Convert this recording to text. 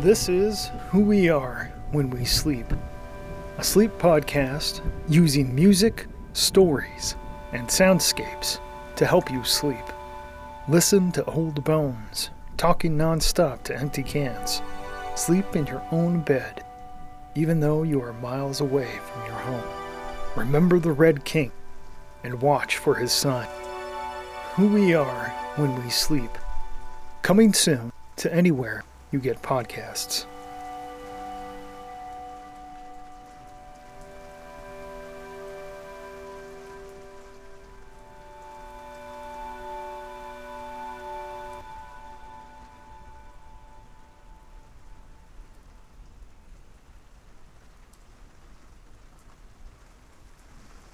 This is Who We Are When We Sleep, a sleep podcast using music, stories, and soundscapes to help you sleep. Listen to old bones, talking nonstop to empty cans. Sleep in your own bed, even though you are miles away from your home. Remember the Red King and watch for his son. Who We Are When We Sleep. Coming soon to anywhere you get podcasts.